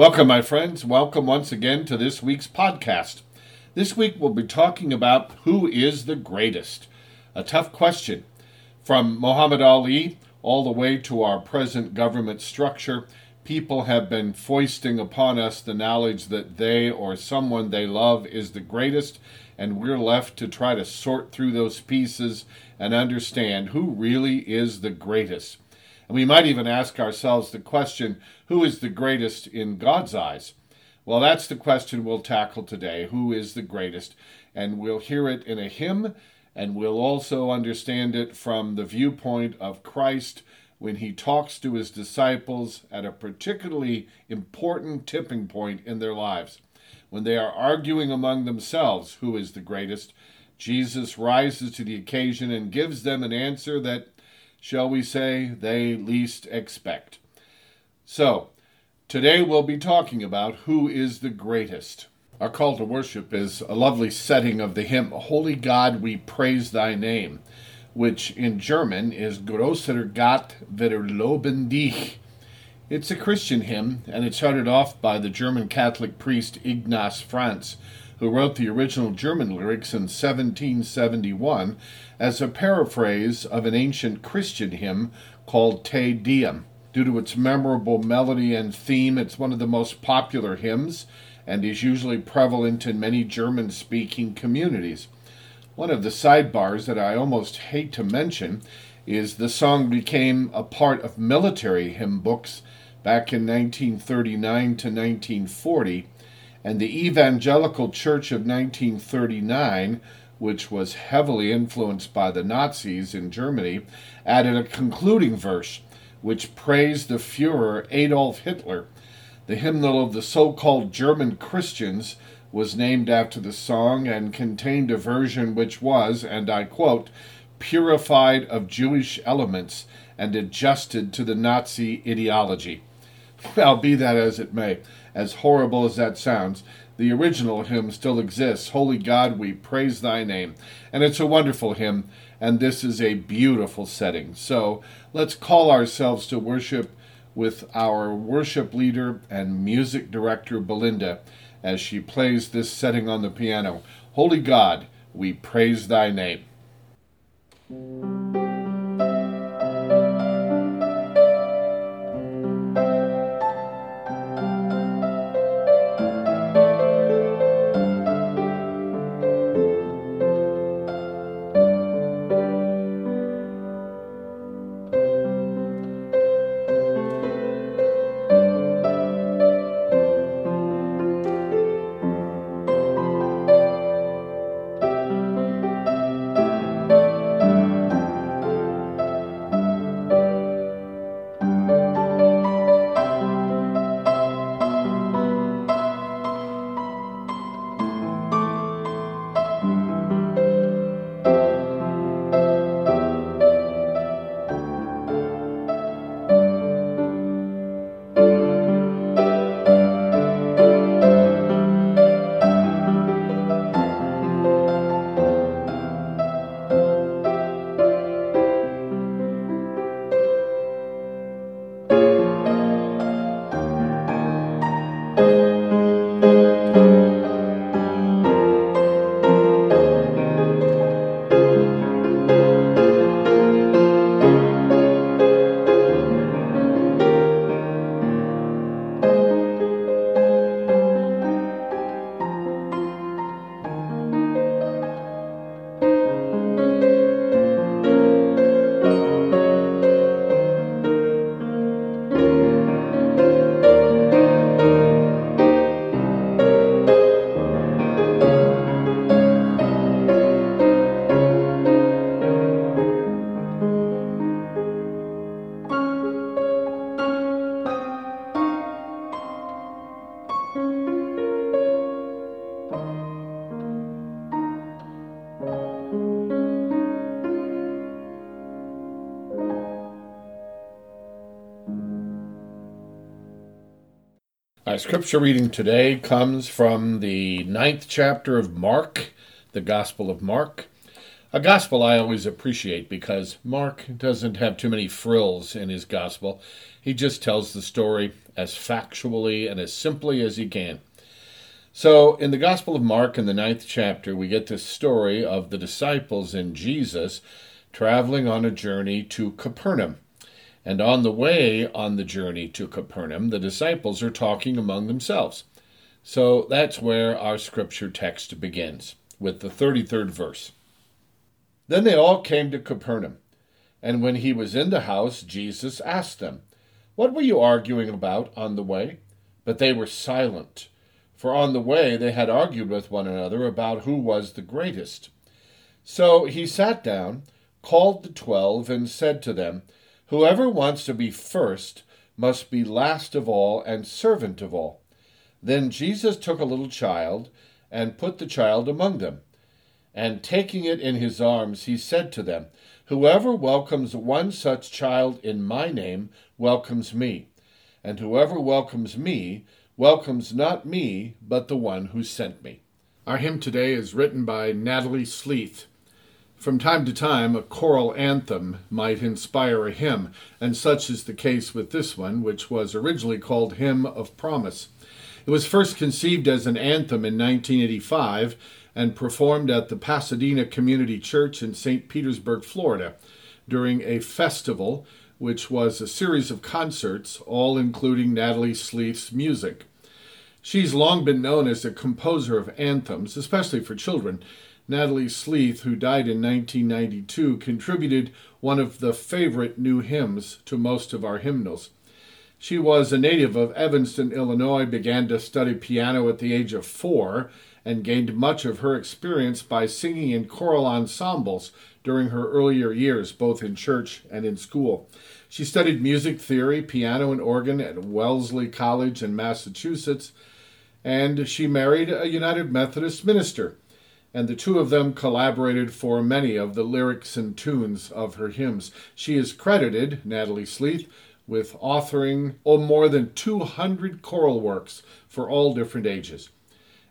Welcome, my friends. Welcome once again to this week's podcast. This week we'll be talking about who is the greatest. A tough question. From Muhammad Ali all the way to our present government structure, people have been foisting upon us the knowledge that they or someone they love is the greatest, and we're left to try to sort through those pieces and understand who really is the greatest. And we might even ask ourselves the question who is the greatest in God's eyes? Well, that's the question we'll tackle today. Who is the greatest? And we'll hear it in a hymn, and we'll also understand it from the viewpoint of Christ when he talks to his disciples at a particularly important tipping point in their lives. When they are arguing among themselves who is the greatest, Jesus rises to the occasion and gives them an answer that shall we say, they least expect. So, today we'll be talking about who is the greatest. Our call to worship is a lovely setting of the hymn, Holy God, we praise thy name, which in German is Grosser Gott, wir loben dich. It's a Christian hymn, and it's started off by the German Catholic priest Ignaz Franz, who wrote the original German lyrics in 1771 as a paraphrase of an ancient Christian hymn called Te Deum. Due to its memorable melody and theme, it's one of the most popular hymns and is usually prevalent in many German speaking communities. One of the sidebars that I almost hate to mention is the song became a part of military hymn books back in 1939 to 1940 and the Evangelical Church of 1939, which was heavily influenced by the Nazis in Germany, added a concluding verse which praised the Fuhrer Adolf Hitler. The hymnal of the so called German Christians was named after the song and contained a version which was, and I quote, purified of Jewish elements and adjusted to the Nazi ideology. Well, be that as it may, as horrible as that sounds, the original hymn still exists. Holy God, we praise thy name. And it's a wonderful hymn, and this is a beautiful setting. So let's call ourselves to worship with our worship leader and music director, Belinda, as she plays this setting on the piano. Holy God, we praise thy name. Scripture reading today comes from the ninth chapter of Mark, the Gospel of Mark. A gospel I always appreciate because Mark doesn't have too many frills in his gospel. He just tells the story as factually and as simply as he can. So, in the Gospel of Mark, in the ninth chapter, we get this story of the disciples and Jesus traveling on a journey to Capernaum. And on the way on the journey to Capernaum, the disciples are talking among themselves. So that's where our scripture text begins, with the 33rd verse. Then they all came to Capernaum. And when he was in the house, Jesus asked them, What were you arguing about on the way? But they were silent, for on the way they had argued with one another about who was the greatest. So he sat down, called the twelve, and said to them, Whoever wants to be first must be last of all and servant of all. Then Jesus took a little child and put the child among them and taking it in his arms, he said to them, Whoever welcomes one such child in my name welcomes me, and whoever welcomes me welcomes not me, but the one who sent me. Our hymn today is written by Natalie Sleeth. From time to time, a choral anthem might inspire a hymn, and such is the case with this one, which was originally called Hymn of Promise. It was first conceived as an anthem in 1985 and performed at the Pasadena Community Church in St. Petersburg, Florida, during a festival which was a series of concerts, all including Natalie Sleeth's music. She's long been known as a composer of anthems, especially for children. Natalie Sleeth, who died in 1992, contributed one of the favorite new hymns to most of our hymnals. She was a native of Evanston, Illinois, began to study piano at the age of four, and gained much of her experience by singing in choral ensembles during her earlier years, both in church and in school. She studied music theory, piano, and organ at Wellesley College in Massachusetts, and she married a United Methodist minister. And the two of them collaborated for many of the lyrics and tunes of her hymns. She is credited, Natalie Sleeth, with authoring oh, more than 200 choral works for all different ages.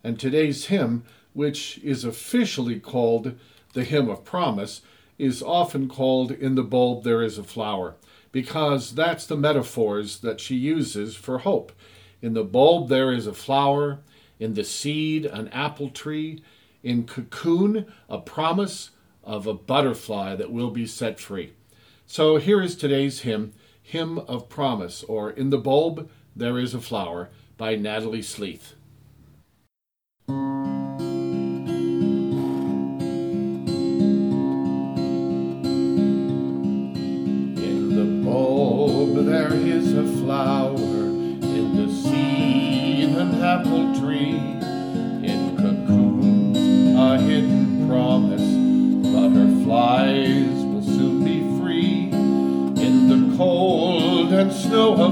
And today's hymn, which is officially called the Hymn of Promise, is often called In the Bulb There Is a Flower, because that's the metaphors that she uses for hope. In the bulb there is a flower, in the seed, an apple tree, in cocoon, a promise of a butterfly that will be set free. So here is today's hymn, Hymn of Promise, or In the Bulb There Is a Flower, by Natalie Sleeth.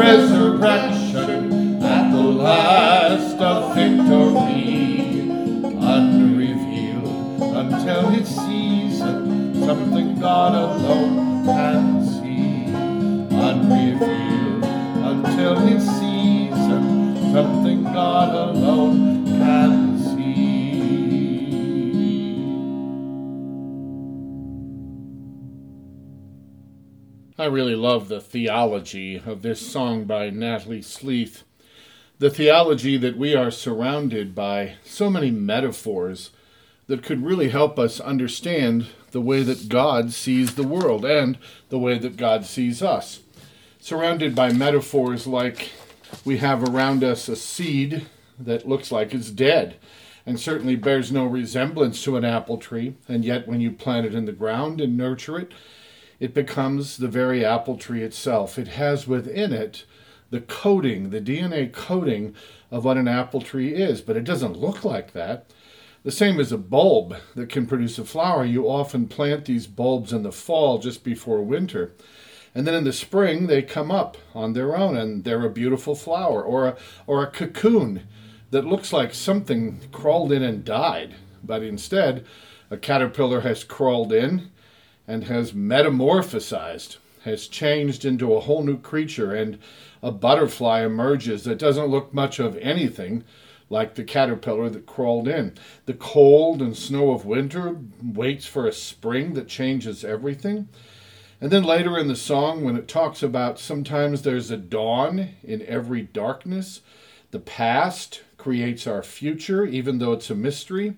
really love the theology of this song by Natalie Sleeth. the theology that we are surrounded by so many metaphors that could really help us understand the way that God sees the world and the way that God sees us. Surrounded by metaphors like we have around us a seed that looks like it's dead and certainly bears no resemblance to an apple tree, and yet when you plant it in the ground and nurture it, it becomes the very apple tree itself. It has within it the coding, the DNA coding of what an apple tree is, but it doesn't look like that. The same as a bulb that can produce a flower. You often plant these bulbs in the fall just before winter. And then in the spring, they come up on their own and they're a beautiful flower or a, or a cocoon that looks like something crawled in and died. But instead, a caterpillar has crawled in and has metamorphosized, has changed into a whole new creature, and a butterfly emerges that doesn't look much of anything like the caterpillar that crawled in. The cold and snow of winter waits for a spring that changes everything. And then later in the song, when it talks about sometimes there's a dawn in every darkness, the past creates our future, even though it's a mystery.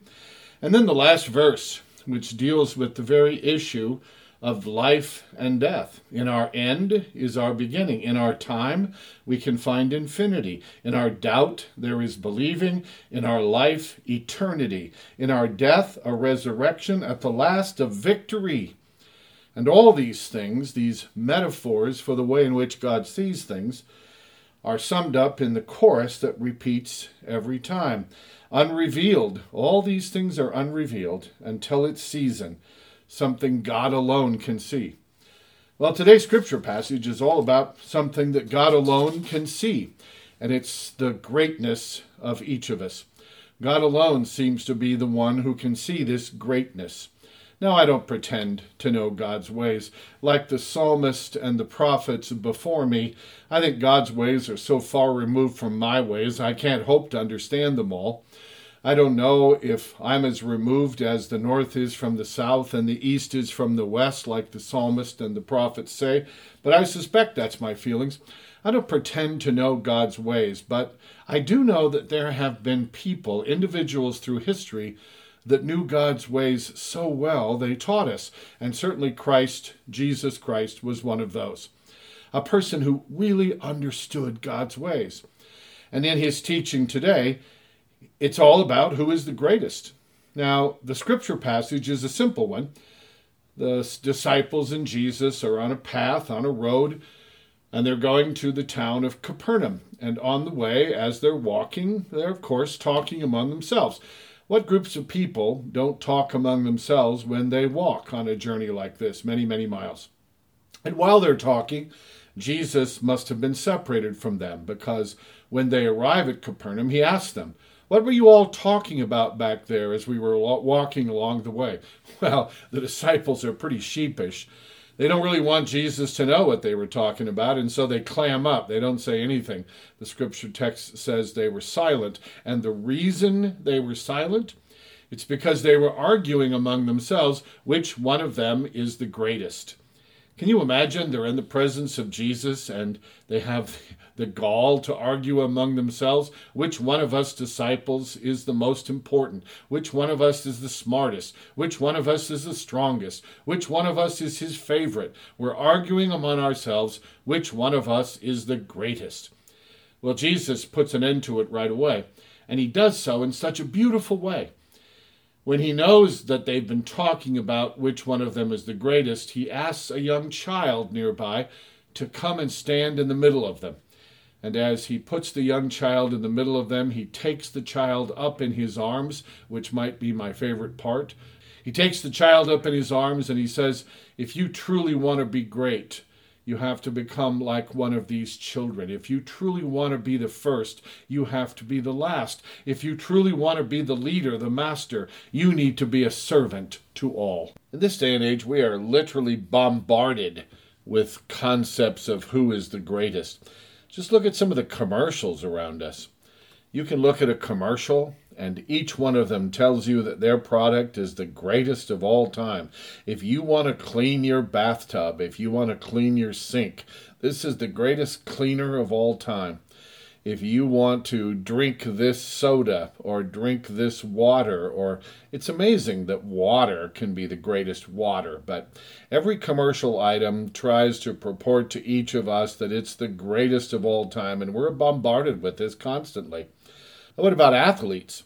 And then the last verse, which deals with the very issue of life and death. In our end is our beginning. In our time, we can find infinity. In our doubt, there is believing. In our life, eternity. In our death, a resurrection. At the last, a victory. And all these things, these metaphors for the way in which God sees things, are summed up in the chorus that repeats every time. Unrevealed. All these things are unrevealed until its season something God alone can see. Well, today's scripture passage is all about something that God alone can see, and it's the greatness of each of us. God alone seems to be the one who can see this greatness. Now, I don't pretend to know God's ways. Like the psalmist and the prophets before me, I think God's ways are so far removed from my ways, I can't hope to understand them all. I don't know if I'm as removed as the north is from the south and the east is from the west, like the psalmist and the prophets say, but I suspect that's my feelings. I don't pretend to know God's ways, but I do know that there have been people, individuals through history, that knew God's ways so well they taught us, and certainly Christ, Jesus Christ, was one of those. A person who really understood God's ways. And in his teaching today, it's all about who is the greatest. Now, the scripture passage is a simple one. The disciples and Jesus are on a path, on a road, and they're going to the town of Capernaum. And on the way, as they're walking, they're, of course, talking among themselves. What groups of people don't talk among themselves when they walk on a journey like this, many, many miles? And while they're talking, Jesus must have been separated from them because when they arrive at Capernaum, he asks them, what were you all talking about back there as we were walking along the way? Well, the disciples are pretty sheepish. They don't really want Jesus to know what they were talking about, and so they clam up. They don't say anything. The scripture text says they were silent. And the reason they were silent? It's because they were arguing among themselves which one of them is the greatest. Can you imagine? They're in the presence of Jesus and they have the gall to argue among themselves which one of us disciples is the most important, which one of us is the smartest, which one of us is the strongest, which one of us is his favorite. We're arguing among ourselves which one of us is the greatest. Well, Jesus puts an end to it right away, and he does so in such a beautiful way. When he knows that they've been talking about which one of them is the greatest, he asks a young child nearby to come and stand in the middle of them. And as he puts the young child in the middle of them, he takes the child up in his arms, which might be my favorite part. He takes the child up in his arms and he says, If you truly want to be great, you have to become like one of these children. If you truly want to be the first, you have to be the last. If you truly want to be the leader, the master, you need to be a servant to all. In this day and age, we are literally bombarded with concepts of who is the greatest. Just look at some of the commercials around us. You can look at a commercial, and each one of them tells you that their product is the greatest of all time. If you want to clean your bathtub, if you want to clean your sink, this is the greatest cleaner of all time. if you want to drink this soda or drink this water or it's amazing that water can be the greatest water but every commercial item tries to purport to each of us that it's the greatest of all time and we're bombarded with this constantly what about athletes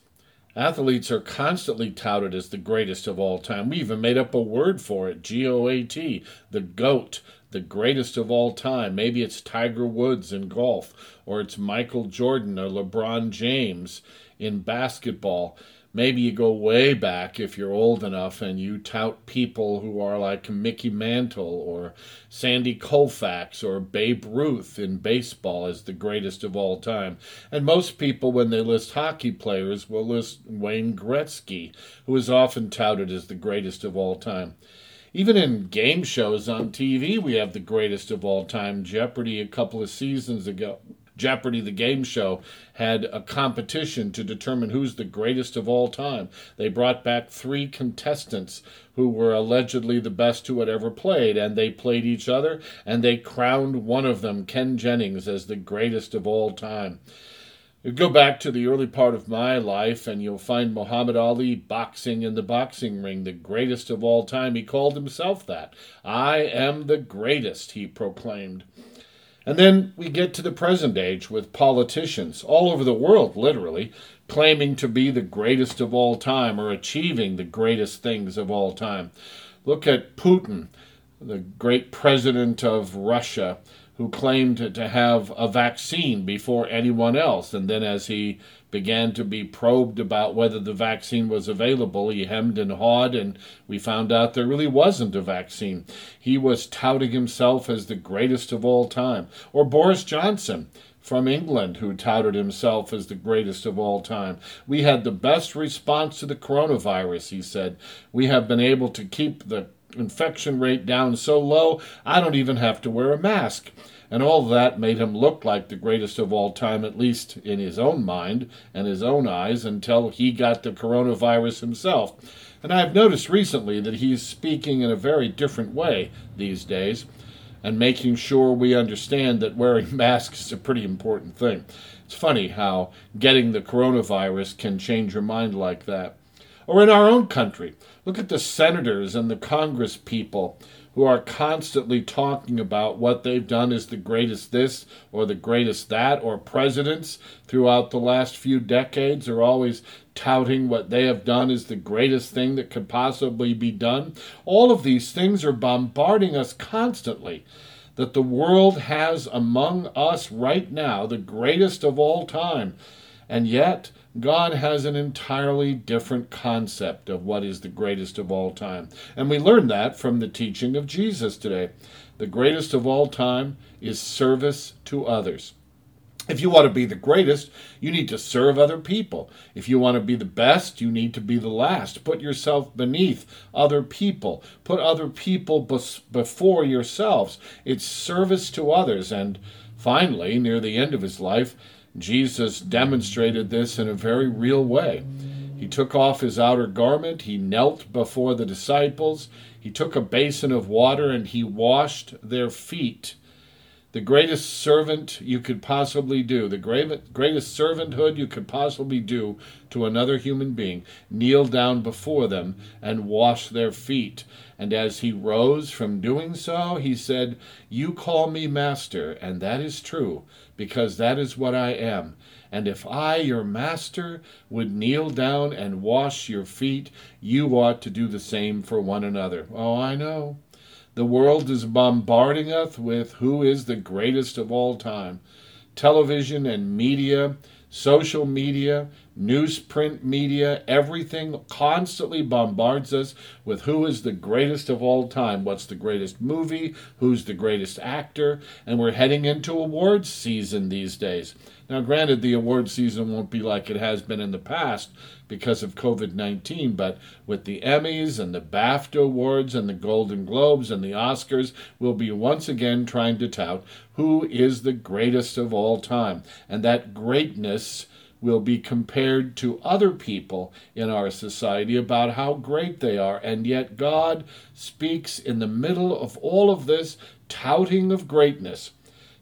athletes are constantly touted as the greatest of all time we even made up a word for it g-o-a-t the goat the greatest of all time. Maybe it's Tiger Woods in golf, or it's Michael Jordan or LeBron James in basketball. Maybe you go way back if you're old enough and you tout people who are like Mickey Mantle or Sandy Koufax or Babe Ruth in baseball as the greatest of all time. And most people, when they list hockey players, will list Wayne Gretzky, who is often touted as the greatest of all time. Even in game shows on TV, we have the greatest of all time, Jeopardy, a couple of seasons ago. Jeopardy, the game show, had a competition to determine who's the greatest of all time. They brought back three contestants who were allegedly the best who had ever played, and they played each other, and they crowned one of them, Ken Jennings, as the greatest of all time. You go back to the early part of my life, and you'll find Muhammad Ali boxing in the boxing ring, the greatest of all time. He called himself that. I am the greatest, he proclaimed. And then we get to the present age with politicians all over the world, literally, claiming to be the greatest of all time or achieving the greatest things of all time. Look at Putin, the great president of Russia who claimed to have a vaccine before anyone else. And then, as he began to be probed about whether the vaccine was available, he hemmed and hawed, and we found out there really wasn't a vaccine. He was touting himself as the greatest of all time. Or Boris Johnson from England who touted himself as the greatest of all time. We had the best response to the coronavirus, he said. We have been able to keep the infection rate down so low, I don't even have to wear a mask. And all that made him look like the greatest of all time, at least in his own mind and his own eyes, until he got the coronavirus himself. And I've noticed recently that he's speaking in a very different way these days and making sure we understand that wearing masks is a pretty important thing. It's funny how getting the coronavirus can change your mind like that. Or in our own country, look at the senators and the Congress people who are constantly talking about what they've done as the greatest this or the greatest that, or presidents throughout the last few decades are always touting what they have done as the greatest thing that could possibly be done. All of these things are bombarding us constantly. That the world has among us right now the greatest of all time. And yet, God has an entirely different concept of what is the greatest of all time. And we learn that from the teaching of Jesus today. The greatest of all time is service to others. If you want to be the greatest, you need to serve other people. If you want to be the best, you need to be the last. Put yourself beneath other people. Put other people before yourselves. It's service to others. And finally, near the end of his life, Jesus demonstrated this in a very real way. He took off his outer garment, he knelt before the disciples, he took a basin of water, and he washed their feet. The greatest servant you could possibly do, the greatest servanthood you could possibly do to another human being, kneel down before them and wash their feet. And as he rose from doing so, he said, You call me master, and that is true because that is what I am. And if I, your master, would kneel down and wash your feet, you ought to do the same for one another. Oh, I know. The world is bombarding us with who is the greatest of all time. Television and media, social media, newsprint media, everything constantly bombards us with who is the greatest of all time, what's the greatest movie, who's the greatest actor, and we're heading into awards season these days. Now, granted, the award season won't be like it has been in the past because of COVID 19, but with the Emmys and the BAFTA Awards and the Golden Globes and the Oscars, we'll be once again trying to tout who is the greatest of all time. And that greatness will be compared to other people in our society about how great they are. And yet, God speaks in the middle of all of this touting of greatness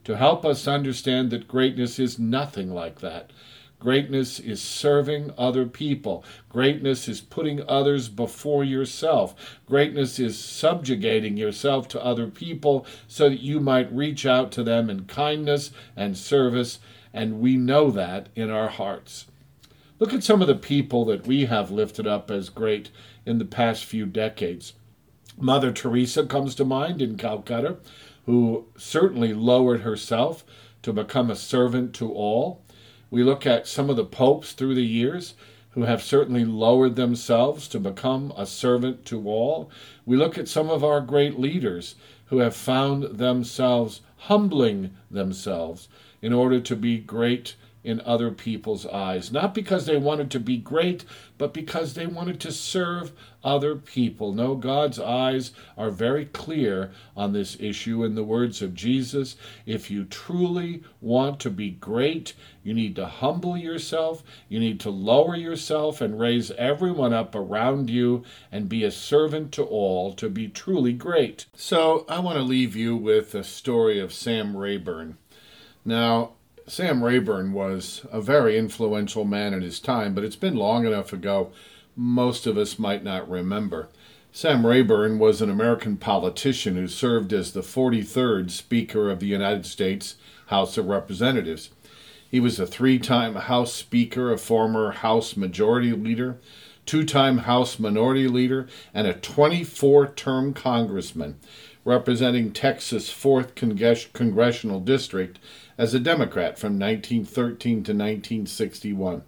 to help us understand that greatness is nothing like that. Greatness is serving other people. Greatness is putting others before yourself. Greatness is subjugating yourself to other people so that you might reach out to them in kindness and service, and we know that in our hearts. Look at some of the people that we have lifted up as great in the past few decades. Mother Teresa comes to mind in Calcutta, who certainly lowered herself to become a servant to all. We look at some of the popes through the years who have certainly lowered themselves to become a servant to all. We look at some of our great leaders who have found themselves humbling themselves in order to be great in other people's eyes. Not because they wanted to be great, but because they wanted to serve other people. No, God's eyes are very clear on this issue. In the words of Jesus, if you truly want to be great, you need to humble yourself, you need to lower yourself and raise everyone up around you and be a servant to all to be truly great. So I want to leave you with a story of Sam Rayburn. Now, Sam Rayburn was a very influential man in his time, but it's been long enough ago, most of us might not remember. Sam Rayburn was an American politician who served as the 43rd Speaker of the United States House of Representatives. He was a three time House Speaker, a former House Majority Leader, two time House Minority Leader, and a 24 term Congressman representing Texas' 4th Congressional District as a Democrat from 1913 to 1961.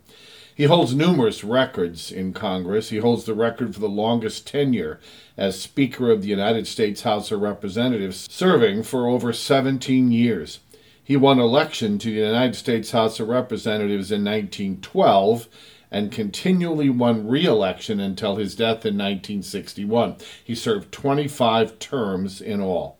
He holds numerous records in Congress. He holds the record for the longest tenure as Speaker of the United States House of Representatives, serving for over 17 years. He won election to the United States House of Representatives in 1912 and continually won re election until his death in 1961. He served 25 terms in all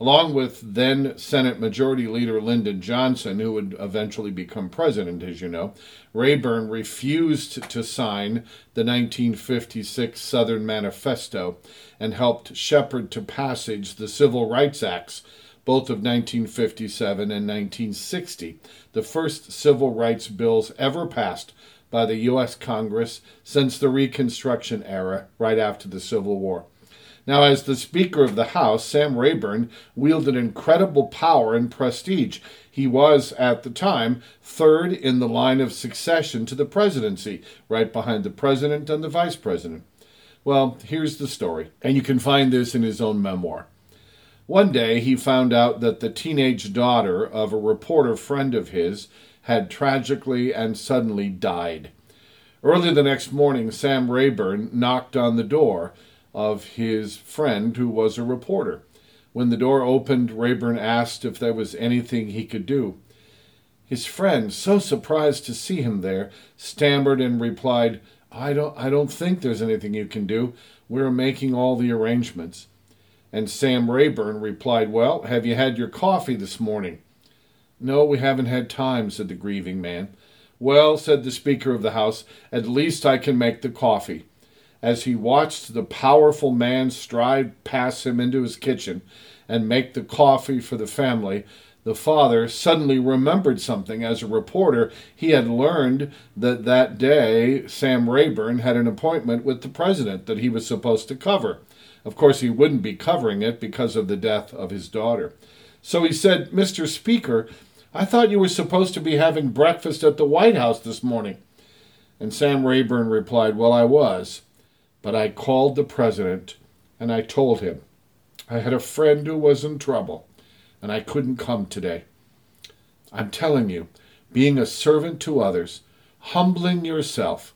along with then Senate Majority Leader Lyndon Johnson, who would eventually become president, as you know, Rayburn refused to sign the 1956 Southern Manifesto and helped shepherd to passage the Civil Rights Acts, both of 1957 and 1960, the first civil rights bills ever passed by the U.S. Congress since the Reconstruction era, right after the Civil War. Now, as the Speaker of the House, Sam Rayburn wielded incredible power and prestige. He was, at the time, third in the line of succession to the presidency, right behind the president and the vice president. Well, here's the story, and you can find this in his own memoir. One day, he found out that the teenage daughter of a reporter friend of his had tragically and suddenly died. Early the next morning, Sam Rayburn knocked on the door of his friend who was a reporter. When the door opened, Rayburn asked if there was anything he could do. His friend, so surprised to see him there, stammered and replied, I don't, I don't think there's anything you can do. We're making all the arrangements. And Sam Rayburn replied, Well, have you had your coffee this morning? No, we haven't had time, said the grieving man. Well, said the Speaker of the House, at least I can make the coffee as he watched the powerful man stride past him into his kitchen and make the coffee for the family, the father suddenly remembered something. As a reporter, he had learned that that day Sam Rayburn had an appointment with the president that he was supposed to cover. Of course, he wouldn't be covering it because of the death of his daughter. So he said, Mr. Speaker, I thought you were supposed to be having breakfast at the White House this morning. And Sam Rayburn replied, Well, I was. But I called the president and I told him I had a friend who was in trouble and I couldn't come today. I'm telling you, being a servant to others, humbling yourself,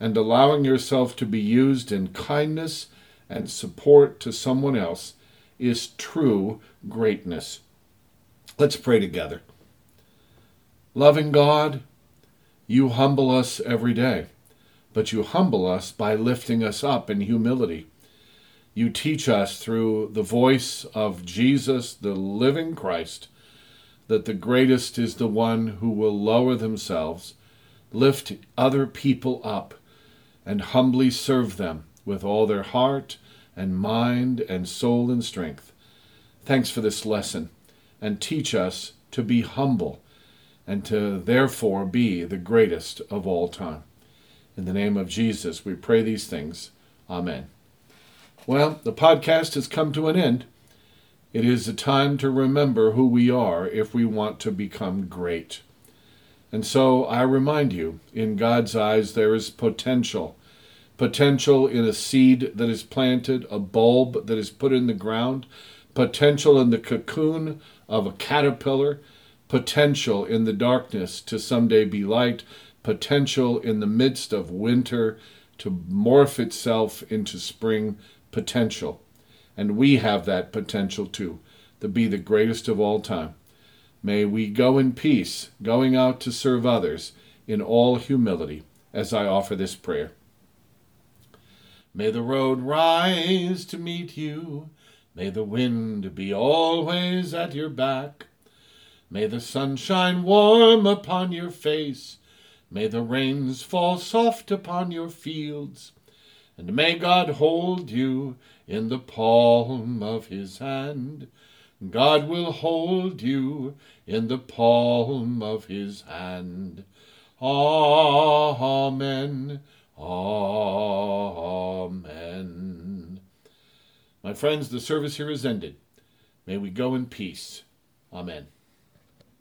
and allowing yourself to be used in kindness and support to someone else is true greatness. Let's pray together. Loving God, you humble us every day but you humble us by lifting us up in humility. You teach us through the voice of Jesus, the living Christ, that the greatest is the one who will lower themselves, lift other people up, and humbly serve them with all their heart and mind and soul and strength. Thanks for this lesson, and teach us to be humble, and to therefore be the greatest of all time. In the name of Jesus, we pray these things. Amen. Well, the podcast has come to an end. It is a time to remember who we are if we want to become great. And so I remind you, in God's eyes, there is potential. Potential in a seed that is planted, a bulb that is put in the ground, potential in the cocoon of a caterpillar, potential in the darkness to someday be light, potential in the midst of winter to morph itself into spring potential. And we have that potential too, to be the greatest of all time. May we go in peace, going out to serve others in all humility, as I offer this prayer. May the road rise to meet you. May the wind be always at your back. May the sun shine warm upon your face. May the rains fall soft upon your fields. And may God hold you in the palm of his hand. God will hold you in the palm of his hand. Amen. Amen. My friends, the service here is ended. May we go in peace. Amen.